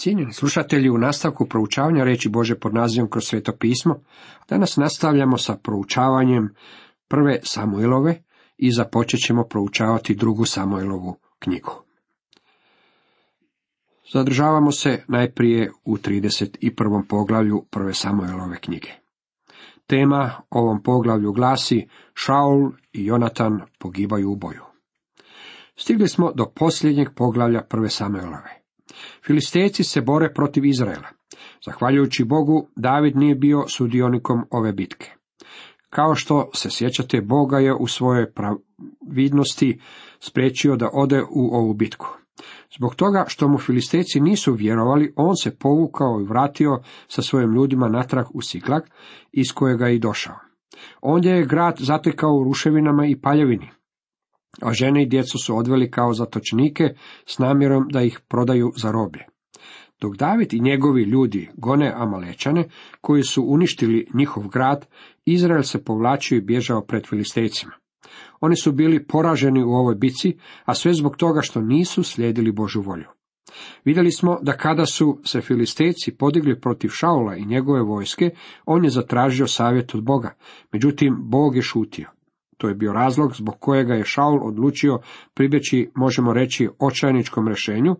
Cijenjeni slušatelji, u nastavku proučavanja reći Bože pod nazivom kroz sveto pismo, danas nastavljamo sa proučavanjem prve Samuelove i započet ćemo proučavati drugu Samuelovu knjigu. Zadržavamo se najprije u 31. poglavlju prve Samuelove knjige. Tema ovom poglavlju glasi Šaul i Jonatan pogibaju u boju. Stigli smo do posljednjeg poglavlja prve Samuelove. Filistejci se bore protiv Izraela. Zahvaljujući Bogu, David nije bio sudionikom ove bitke. Kao što se sjećate, Boga je u svojoj pravidnosti spriječio da ode u ovu bitku. Zbog toga što mu filistejci nisu vjerovali, on se povukao i vratio sa svojim ljudima natrag u Siklak, iz kojega je i došao. Ondje je grad zatekao u ruševinama i paljevini a žene i djecu su odveli kao zatočnike s namjerom da ih prodaju za roblje. Dok David i njegovi ljudi gone Amalečane, koji su uništili njihov grad, Izrael se povlačio i bježao pred Filistejcima. Oni su bili poraženi u ovoj bici, a sve zbog toga što nisu slijedili Božu volju. Vidjeli smo da kada su se Filistejci podigli protiv Šaula i njegove vojske, on je zatražio savjet od Boga, međutim Bog je šutio. To je bio razlog zbog kojega je Šaul odlučio pribjeći, možemo reći, očajničkom rješenju,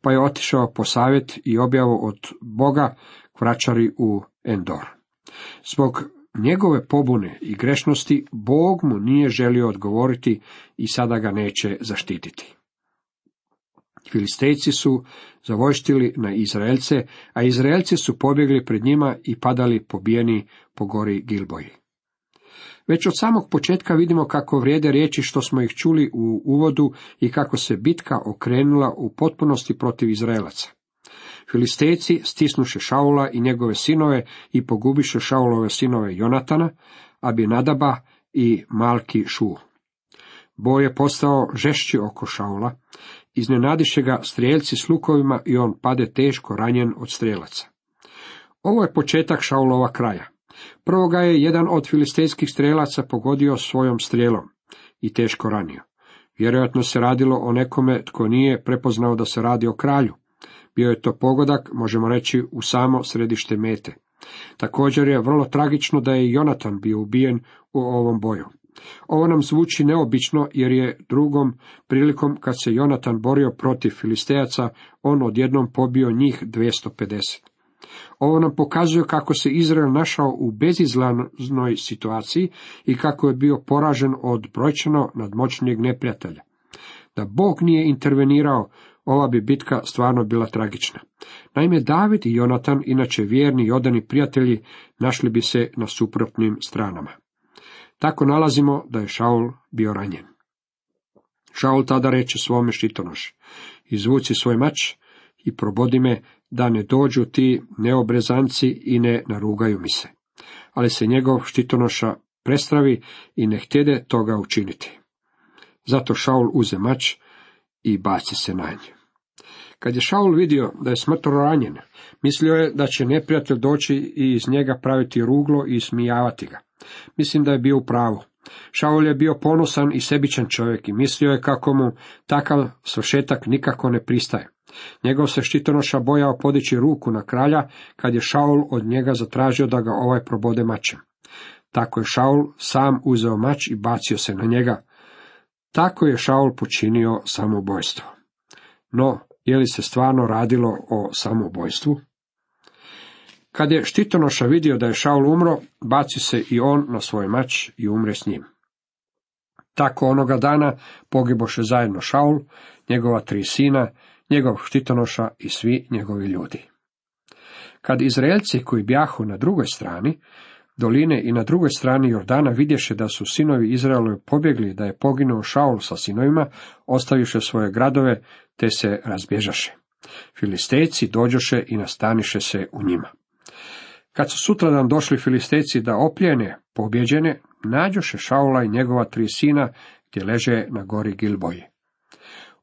pa je otišao po savjet i objavu od Boga vraćari u Endor. Zbog njegove pobune i grešnosti Bog mu nije želio odgovoriti i sada ga neće zaštititi. Filistejci su zavojštili na Izraelce, a Izraelci su pobjegli pred njima i padali pobijeni po gori Gilboji. Već od samog početka vidimo kako vrijede riječi što smo ih čuli u uvodu i kako se bitka okrenula u potpunosti protiv Izraelaca. Filistejci stisnuše Šaula i njegove sinove i pogubiše Šaulove sinove Jonatana, Abinadaba i Malki Šu. Boj je postao žešći oko Šaula, iznenadiše ga strijelci s lukovima i on pade teško ranjen od strijelaca. Ovo je početak Šaulova kraja. Prvo ga je jedan od filistejskih strelaca pogodio svojom strijelom i teško ranio. Vjerojatno se radilo o nekome tko nije prepoznao da se radi o kralju. Bio je to pogodak, možemo reći, u samo središte mete. Također je vrlo tragično da je Jonatan bio ubijen u ovom boju. Ovo nam zvuči neobično jer je drugom prilikom kad se Jonatan borio protiv Filistejaca, on odjednom pobio njih 250. Ovo nam pokazuje kako se Izrael našao u bezizlaznoj situaciji i kako je bio poražen od brojčano nadmoćnijeg neprijatelja. Da Bog nije intervenirao, ova bi bitka stvarno bila tragična. Naime, David i Jonatan, inače vjerni i odani prijatelji, našli bi se na suprotnim stranama. Tako nalazimo da je Šaul bio ranjen. Šaul tada reče svome štitonoši, izvuci svoj mač i probodi me da ne dođu ti neobrezanci i ne narugaju mi se. Ali se njegov štitonoša prestravi i ne htjede toga učiniti. Zato Šaul uze mač i baci se na nje. Kad je Šaul vidio da je smrtno ranjen, mislio je da će neprijatelj doći i iz njega praviti ruglo i smijavati ga. Mislim da je bio u pravu. Šaul je bio ponosan i sebičan čovjek i mislio je kako mu takav svršetak nikako ne pristaje. Njegov se štitonoša bojao podići ruku na kralja, kad je Šaul od njega zatražio da ga ovaj probode mačem. Tako je Šaul sam uzeo mač i bacio se na njega. Tako je Šaul počinio samoubojstvo. No, je li se stvarno radilo o samoubojstvu? Kad je štitonoša vidio da je Šaul umro, baci se i on na svoj mač i umre s njim. Tako onoga dana pogiboše zajedno Šaul, njegova tri sina njegov štitonoša i svi njegovi ljudi. Kad Izraelci koji bjahu na drugoj strani, doline i na drugoj strani Jordana vidješe da su sinovi Izraelovi pobjegli da je poginuo Šaul sa sinovima, ostaviše svoje gradove, te se razbježaše. Filistejci dođoše i nastaniše se u njima. Kad su sutradan došli Filistejci da opljene pobjeđene, nađoše Šaula i njegova tri sina gdje leže na gori Gilboji.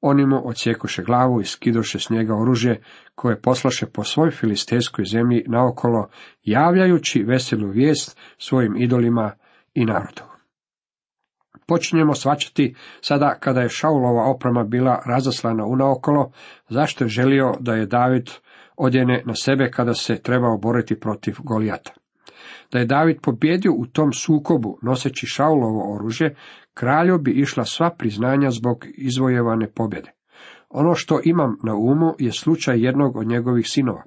Oni mu odsjekoše glavu i skidoše s njega oružje koje poslaše po svoj filistejskoj zemlji naokolo, javljajući veselu vijest svojim idolima i narodu. Počinjemo svačati sada kada je Šaulova oprema bila razaslana unaokolo, zašto je želio da je David odjene na sebe kada se trebao boriti protiv Golijata. Da je David pobjedio u tom sukobu noseći Šaulovo oružje, kralju bi išla sva priznanja zbog izvojevane pobjede. Ono što imam na umu je slučaj jednog od njegovih sinova.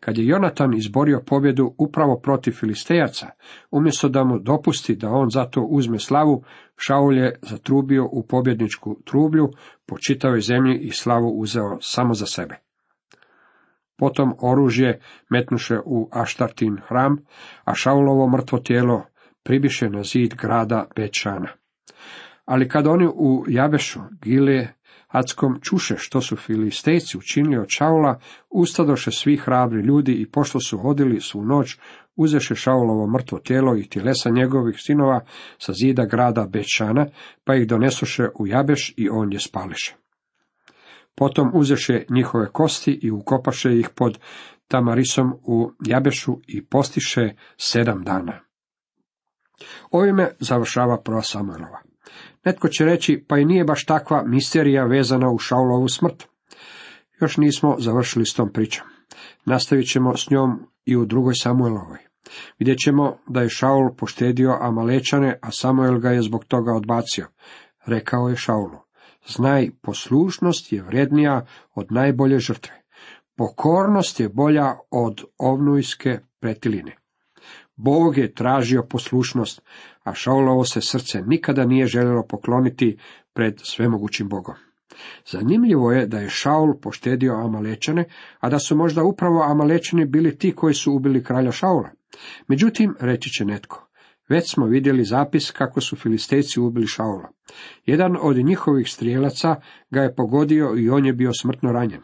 Kad je Jonatan izborio pobjedu upravo protiv Filistejaca, umjesto da mu dopusti da on zato uzme slavu, Šaul je zatrubio u pobjedničku trublju po čitavoj zemlji i slavu uzeo samo za sebe. Potom oružje metnuše u Aštartin hram, a Šaulovo mrtvo tijelo pribiše na zid grada Bečana. Ali kad oni u Jabešu, Gile, Adskom čuše što su filistejci učinili od Šaula, ustadoše svi hrabri ljudi i pošto su hodili svu noć, uzeše Šaulovo mrtvo tijelo i tjelesa njegovih sinova sa zida grada Bečana, pa ih donesoše u Jabeš i on je spališe. Potom uzeše njihove kosti i ukopaše ih pod tamarisom u Jabešu i postiše sedam dana. Ovime završava prva Samuelova. Netko će reći, pa i nije baš takva misterija vezana u Šaulovu smrt. Još nismo završili s tom pričom. Nastavit ćemo s njom i u drugoj Samuelovoj. Vidjet ćemo da je Šaul poštedio Amalečane, a Samuel ga je zbog toga odbacio. Rekao je Šaulu, znaj, poslušnost je vrednija od najbolje žrtve. Pokornost je bolja od ovnujske pretiline. Bog je tražio poslušnost, a Šaulovo se srce nikada nije željelo pokloniti pred svemogućim Bogom. Zanimljivo je da je Šaul poštedio Amalečane, a da su možda upravo Amalečani bili ti koji su ubili kralja Šaula. Međutim, reći će netko, već smo vidjeli zapis kako su filistejci ubili Šaula. Jedan od njihovih strijelaca ga je pogodio i on je bio smrtno ranjen.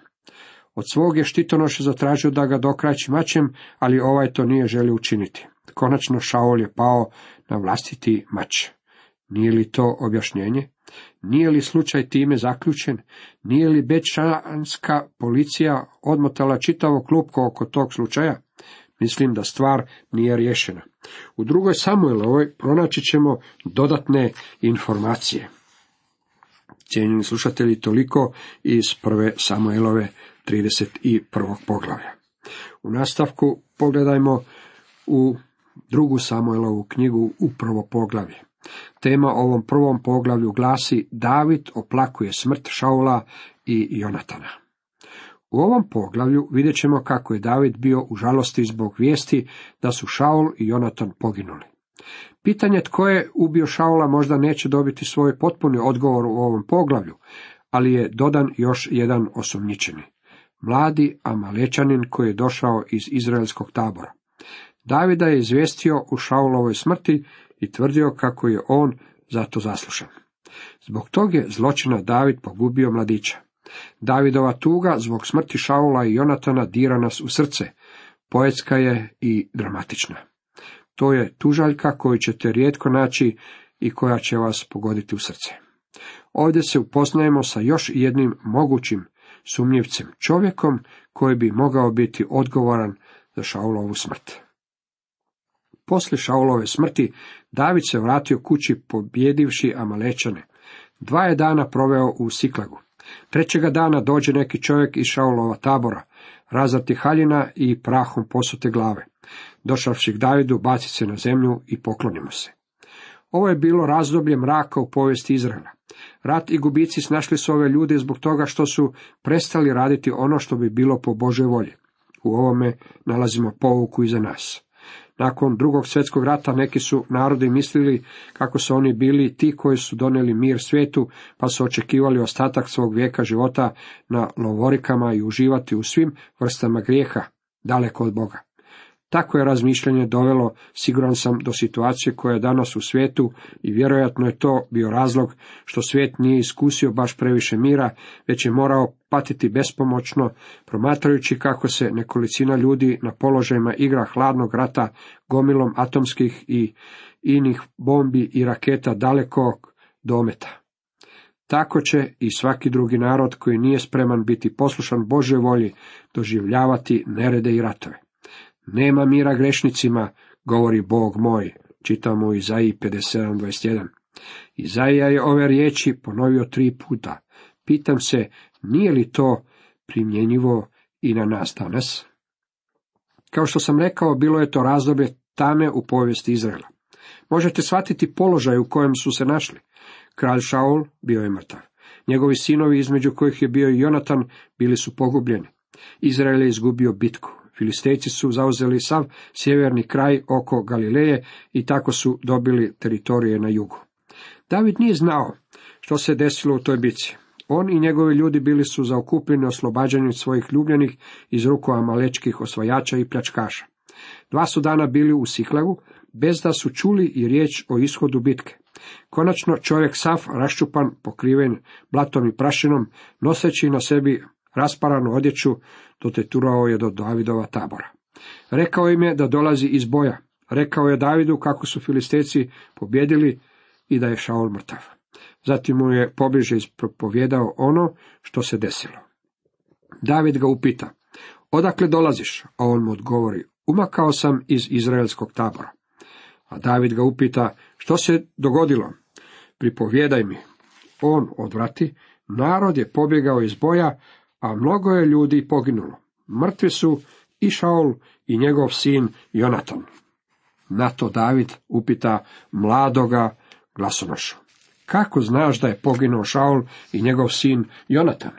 Od svog je štitonoše zatražio da ga dokraći mačem, ali ovaj to nije želio učiniti. Konačno Šaul je pao na vlastiti mač. Nije li to objašnjenje? Nije li slučaj time zaključen? Nije li bečanska policija odmotala čitavo klupko oko tog slučaja? Mislim da stvar nije riješena. U drugoj Samuelovoj pronaći ćemo dodatne informacije. Cijenjeni slušatelji, toliko iz prve Samuelove 31. poglavlja. U nastavku pogledajmo u drugu Samuelovu knjigu u prvo poglavlje. Tema ovom prvom poglavlju glasi David oplakuje smrt Šaula i Jonatana. U ovom poglavlju vidjet ćemo kako je David bio u žalosti zbog vijesti da su Šaul i Jonatan poginuli. Pitanje tko je ubio Šaula možda neće dobiti svoj potpuni odgovor u ovom poglavlju, ali je dodan još jedan osumnjičeni. Mladi Amalečanin koji je došao iz izraelskog tabora. Davida je izvijestio u Šaulovoj smrti i tvrdio kako je on za to zaslušan. Zbog tog je zločina David pogubio mladića. Davidova tuga zbog smrti Šaula i Jonatana dira nas u srce, poetska je i dramatična. To je tužaljka koju ćete rijetko naći i koja će vas pogoditi u srce. Ovdje se upoznajemo sa još jednim mogućim sumnjivcem, čovjekom koji bi mogao biti odgovoran za Šaulovu smrt. Poslije Šaulove smrti, David se vratio kući pobjedivši Amalečane. Dva je dana proveo u Siklagu. Trećega dana dođe neki čovjek iz Šaulova tabora, razati haljina i prahom posute glave. Došavši k Davidu, baci se na zemlju i poklonimo se. Ovo je bilo razdoblje mraka u povijesti Izraela. Rat i gubici snašli su ove ljude zbog toga što su prestali raditi ono što bi bilo po Božoj volji. U ovome nalazimo pouku i za nas. Nakon drugog svjetskog rata neki su narodi mislili kako su oni bili ti koji su donijeli mir svijetu, pa su očekivali ostatak svog vijeka života na lovorikama i uživati u svim vrstama grijeha, daleko od Boga. Tako je razmišljanje dovelo, siguran sam, do situacije koja je danas u svijetu i vjerojatno je to bio razlog što svijet nije iskusio baš previše mira, već je morao patiti bespomoćno, promatrajući kako se nekolicina ljudi na položajima igra hladnog rata gomilom atomskih i inih bombi i raketa dalekog dometa. Tako će i svaki drugi narod koji nije spreman biti poslušan Božoj volji doživljavati nerede i ratove. Nema mira grešnicima, govori Bog moj, čitamo u Izaiji 57.21. Izaija je ove riječi ponovio tri puta. Pitam se, nije li to primjenjivo i na nas danas? Kao što sam rekao, bilo je to razdoblje tame u povijesti Izraela. Možete shvatiti položaj u kojem su se našli. Kralj Šaul bio je mrtav. Njegovi sinovi, između kojih je bio i Jonatan, bili su pogubljeni. Izrael je izgubio bitku. Filistejci su zauzeli sav sjeverni kraj oko Galileje i tako su dobili teritorije na jugu. David nije znao što se desilo u toj bici. On i njegovi ljudi bili su zaokupljeni oslobađanjem svojih ljubljenih iz ruku amalečkih osvajača i pljačkaša. Dva su dana bili u Siklagu, bez da su čuli i riječ o ishodu bitke. Konačno čovjek sav raščupan, pokriven blatom i prašinom, noseći na sebi rasparanu odjeću, doteturao je do Davidova tabora. Rekao im je da dolazi iz boja. Rekao je Davidu kako su filisteci pobjedili i da je Šaul mrtav. Zatim mu je pobliže ispropovjedao ono što se desilo. David ga upita, odakle dolaziš? A on mu odgovori, umakao sam iz izraelskog tabora. A David ga upita, što se dogodilo? Pripovjedaj mi. On odvrati, narod je pobjegao iz boja, a mnogo je ljudi poginulo. Mrtvi su i Šaul i njegov sin Jonatan. Na to David upita mladoga glasonoša. Kako znaš da je poginuo Šaul i njegov sin Jonatan?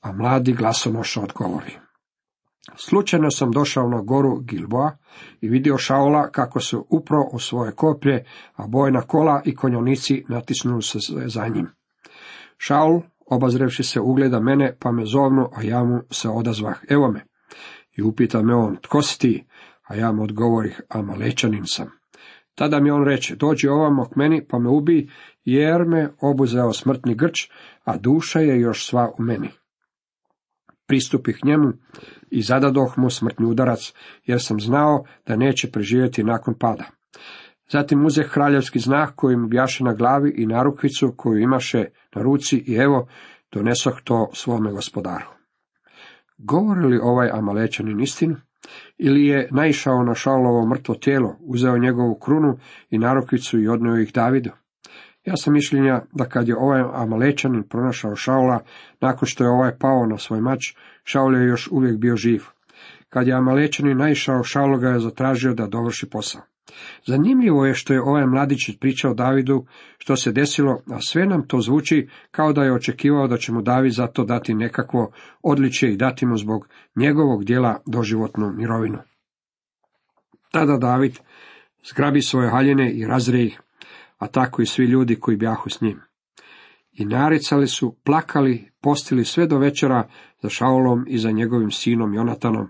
A mladi glasonoša odgovori. Slučajno sam došao na goru Gilboa i vidio Šaula kako se upro u svoje koplje, a bojna kola i konjonici natisnuli se za njim. Šaul, obazrevši se, ugleda mene, pa me zovnu, a ja mu se odazvah, evo me. I upita me on, tko si ti? A ja mu odgovorih, amalečanin sam. Tada mi on reče, dođi ovamo k meni, pa me ubi, jer me obuzeo smrtni grč, a duša je još sva u meni. Pristupih njemu i zadadoh mu smrtni udarac, jer sam znao da neće preživjeti nakon pada. Zatim uzeh kraljevski znak koji mu bjaše na glavi i narukvicu koju imaše na ruci i evo, donesoh to svome gospodaru. Govori li ovaj Amalečanin istinu? Ili je naišao na Šaulovo mrtvo tijelo, uzeo njegovu krunu i narukvicu i odnio ih Davidu? Ja sam mišljenja da kad je ovaj Amalečanin pronašao Šaula, nakon što je ovaj pao na svoj mač, Šaul je još uvijek bio živ. Kad je Amalečanin naišao, Šaulo ga je zatražio da dovrši posao. Zanimljivo je što je ovaj mladić pričao Davidu što se desilo, a sve nam to zvuči kao da je očekivao da će mu David za to dati nekakvo odličje i dati mu zbog njegovog dijela doživotnu mirovinu. Tada David zgrabi svoje haljine i razre ih, a tako i svi ljudi koji bjahu s njim. I naricali su, plakali, postili sve do večera za Šaulom i za njegovim sinom Jonatanom,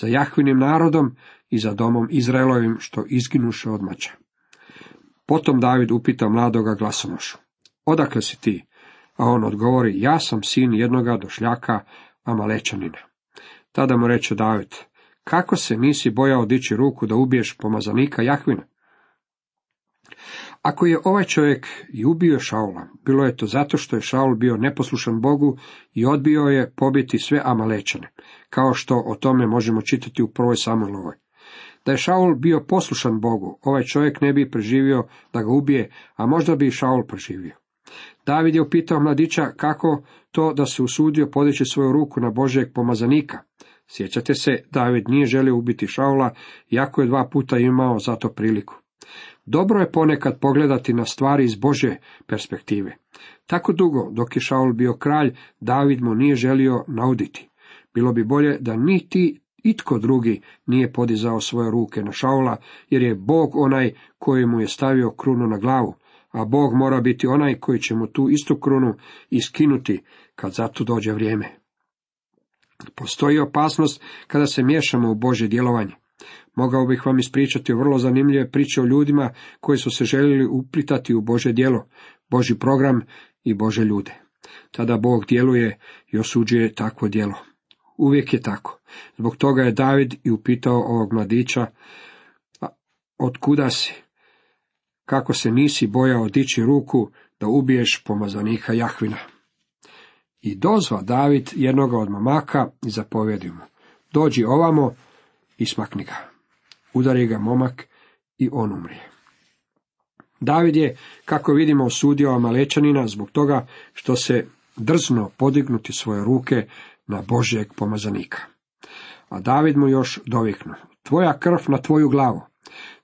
za Jahvinim narodom i za domom Izraelovim što izginuše od mača. Potom David upita mladoga glasonošu, odakle si ti? A on odgovori, ja sam sin jednoga došljaka Amalečanina. Tada mu reče David, kako se nisi bojao dići ruku da ubiješ pomazanika Jahvina? Ako je ovaj čovjek i ubio Šaula, bilo je to zato što je Šaul bio neposlušan Bogu i odbio je pobiti sve Amalečane, kao što o tome možemo čitati u prvoj Samuelovoj. Da je Šaul bio poslušan Bogu, ovaj čovjek ne bi preživio da ga ubije, a možda bi i Šaul preživio. David je upitao mladića kako to da se usudio podići svoju ruku na Božeg pomazanika. Sjećate se, David nije želio ubiti Šaula, iako je dva puta imao za to priliku. Dobro je ponekad pogledati na stvari iz Bože perspektive. Tako dugo, dok je Šaul bio kralj, David mu nije želio nauditi. Bilo bi bolje da niti itko drugi nije podizao svoje ruke na Šaula, jer je Bog onaj koji mu je stavio krunu na glavu, a Bog mora biti onaj koji će mu tu istu krunu iskinuti kad za to dođe vrijeme. Postoji opasnost kada se miješamo u Bože djelovanje. Mogao bih vam ispričati vrlo zanimljive priče o ljudima koji su se željeli uplitati u Bože djelo, Boži program i Bože ljude. Tada Bog djeluje i osuđuje takvo djelo. Uvijek je tako. Zbog toga je David i upitao ovog mladića, od kuda si? Kako se nisi bojao dići ruku da ubiješ pomazanika Jahvina? I dozva David jednoga od mamaka i zapovjedi mu, dođi ovamo i smakni ga. Udari ga momak i on umrije. David je, kako vidimo, osudio Amalečanina zbog toga što se drzno podignuti svoje ruke na Božjeg pomazanika. A David mu još doviknu, tvoja krv na tvoju glavu,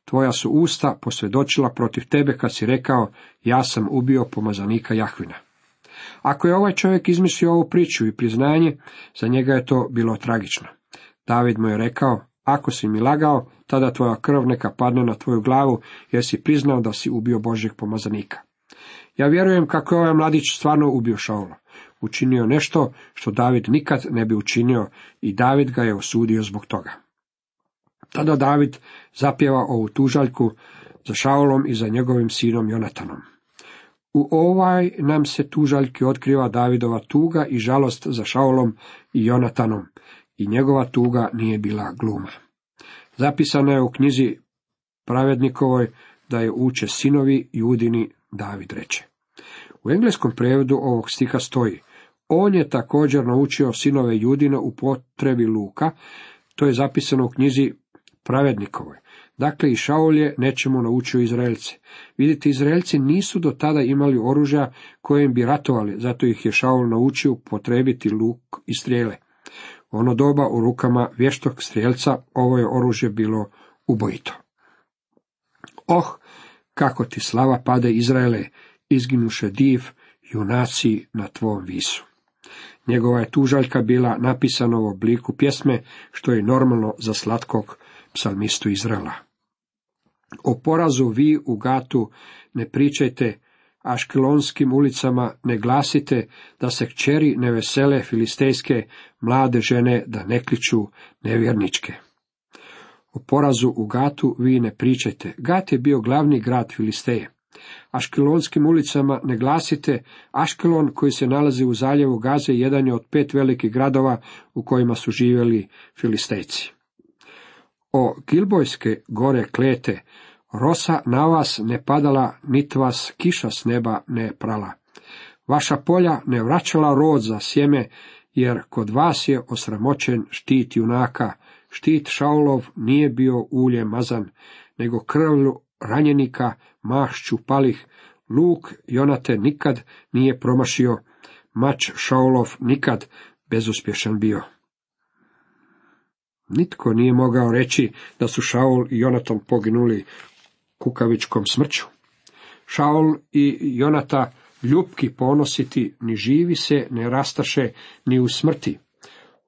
tvoja su usta posvjedočila protiv tebe kad si rekao, ja sam ubio pomazanika Jahvina. Ako je ovaj čovjek izmislio ovu priču i priznanje, za njega je to bilo tragično. David mu je rekao, ako si mi lagao, tada tvoja krv neka padne na tvoju glavu, jer si priznao da si ubio Božjeg pomazanika. Ja vjerujem kako je ovaj mladić stvarno ubio Šaula. Učinio nešto što David nikad ne bi učinio i David ga je osudio zbog toga. Tada David zapjeva ovu tužaljku za Šaulom i za njegovim sinom Jonatanom. U ovaj nam se tužaljki otkriva Davidova tuga i žalost za Šaulom i Jonatanom, i njegova tuga nije bila gluma. Zapisano je u knjizi pravednikovoj da je uče sinovi Judini David reče. U engleskom prevodu ovog stiha stoji, on je također naučio sinove Judine u potrebi luka, to je zapisano u knjizi pravednikovoj. Dakle, i Šaul je nečemu naučio Izraelce. Vidite, Izraelci nisu do tada imali oružja kojim bi ratovali, zato ih je Šaul naučio potrebiti luk i strijele. Ono doba u rukama vještog strijelca ovo je oružje bilo ubojito. Oh, kako ti slava pade Izraele, izginuše div, junaci na tvom visu. Njegova je tužaljka bila napisana u obliku pjesme, što je normalno za slatkog psalmistu Izraela. O porazu vi u Gatu ne pričajte, aškelonskim ulicama ne glasite da se kćeri ne vesele filistejske mlade žene da ne kliču nevjerničke. O porazu u Gatu vi ne pričajte. Gat je bio glavni grad Filisteje. Aškelonskim ulicama ne glasite, Aškelon koji se nalazi u zaljevu Gaze jedan je od pet velikih gradova u kojima su živjeli Filistejci. O Gilbojske gore klete, rosa na vas ne padala, nit vas kiša s neba ne prala. Vaša polja ne vraćala rod za sjeme, jer kod vas je osramoćen štit junaka, štit Šaulov nije bio ulje mazan, nego krvlju ranjenika mašću palih, luk Jonate nikad nije promašio, mač Šaulov nikad bezuspješan bio. Nitko nije mogao reći da su Šaul i Jonatan poginuli kukavičkom smrću. Šaul i Jonata ljubki ponositi, ni živi se ne rastaše ni u smrti.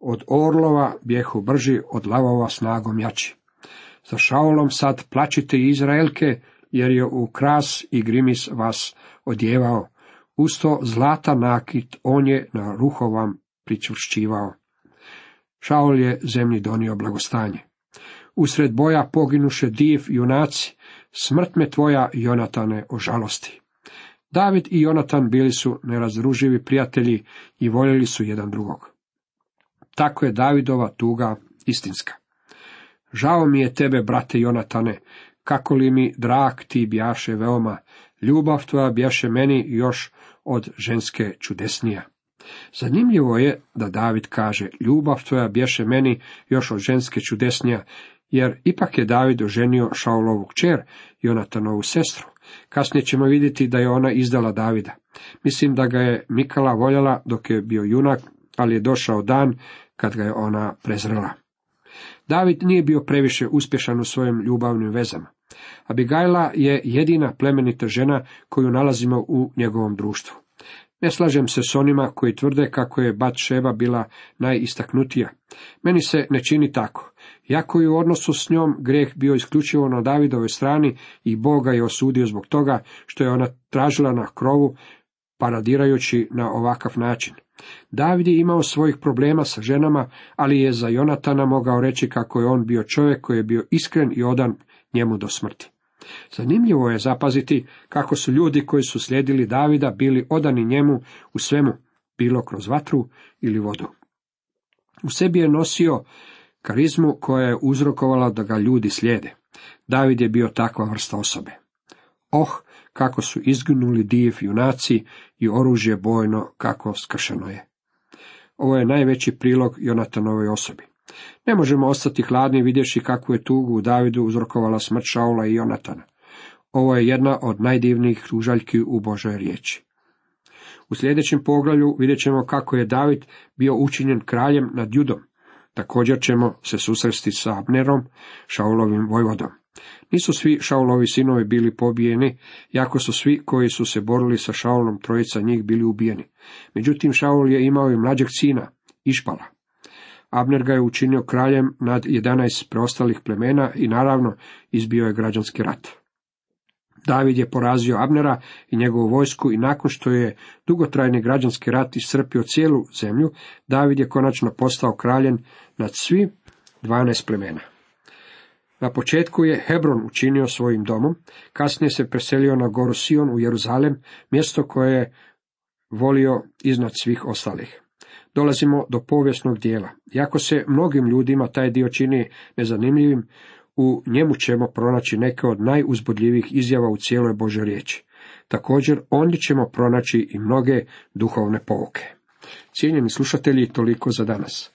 Od orlova bjehu brži, od lavova snagom jači. Za Šaulom sad plačite Izraelke, jer je u kras i grimis vas odjevao. Usto zlata nakit on je na ruho vam pričvršćivao. Šaul je zemlji donio blagostanje. Usred boja poginuše div junaci, smrt me tvoja, Jonatane, o žalosti. David i Jonatan bili su nerazdruživi prijatelji i voljeli su jedan drugog. Tako je Davidova tuga istinska. Žao mi je tebe, brate Jonatane, kako li mi drag ti bjaše veoma, ljubav tvoja bjaše meni još od ženske čudesnija. Zanimljivo je da David kaže, ljubav tvoja bješe meni još od ženske čudesnija, jer ipak je David oženio Šaulovu kćer, Jonatanovu sestru. Kasnije ćemo vidjeti da je ona izdala Davida. Mislim da ga je Mikala voljela dok je bio junak, ali je došao dan kad ga je ona prezrela. David nije bio previše uspješan u svojim ljubavnim vezama. Abigajla je jedina plemenita žena koju nalazimo u njegovom društvu. Ne slažem se s onima koji tvrde kako je Bat Šeba bila najistaknutija. Meni se ne čini tako. Jako je u odnosu s njom greh bio isključivo na Davidovoj strani i Boga je osudio zbog toga što je ona tražila na krovu paradirajući na ovakav način. David je imao svojih problema sa ženama, ali je za Jonatana mogao reći kako je on bio čovjek koji je bio iskren i odan njemu do smrti. Zanimljivo je zapaziti kako su ljudi koji su slijedili Davida bili odani njemu u svemu, bilo kroz vatru ili vodu. U sebi je nosio karizmu koja je uzrokovala da ga ljudi slijede. David je bio takva vrsta osobe. Oh, kako su izginuli div junaci i oružje bojno kako skršeno je. Ovo je najveći prilog Jonatanovoj osobi. Ne možemo ostati hladni vidješi kakvu je tugu u Davidu uzrokovala smrt Šaula i Jonatana. Ovo je jedna od najdivnijih tužaljki u Božoj riječi. U sljedećem poglavlju vidjet ćemo kako je David bio učinjen kraljem nad Judom. Također ćemo se susresti sa Abnerom, Šaulovim vojvodom. Nisu svi Šaulovi sinovi bili pobijeni, jako su svi koji su se borili sa Šaulom trojica njih bili ubijeni. Međutim, Šaul je imao i mlađeg sina, Išpala. Abner ga je učinio kraljem nad 11 preostalih plemena i naravno izbio je građanski rat. David je porazio Abnera i njegovu vojsku i nakon što je dugotrajni građanski rat iscrpio cijelu zemlju, David je konačno postao kraljen nad svim 12 plemena. Na početku je Hebron učinio svojim domom, kasnije se preselio na goru Sion u Jeruzalem, mjesto koje je volio iznad svih ostalih. Dolazimo do povijesnog dijela. Iako se mnogim ljudima taj dio čini nezanimljivim, u njemu ćemo pronaći neke od najuzbudljivijih izjava u cijeloj Božoj riječi. Također, ondje ćemo pronaći i mnoge duhovne pouke. Cijenjeni slušatelji, toliko za danas.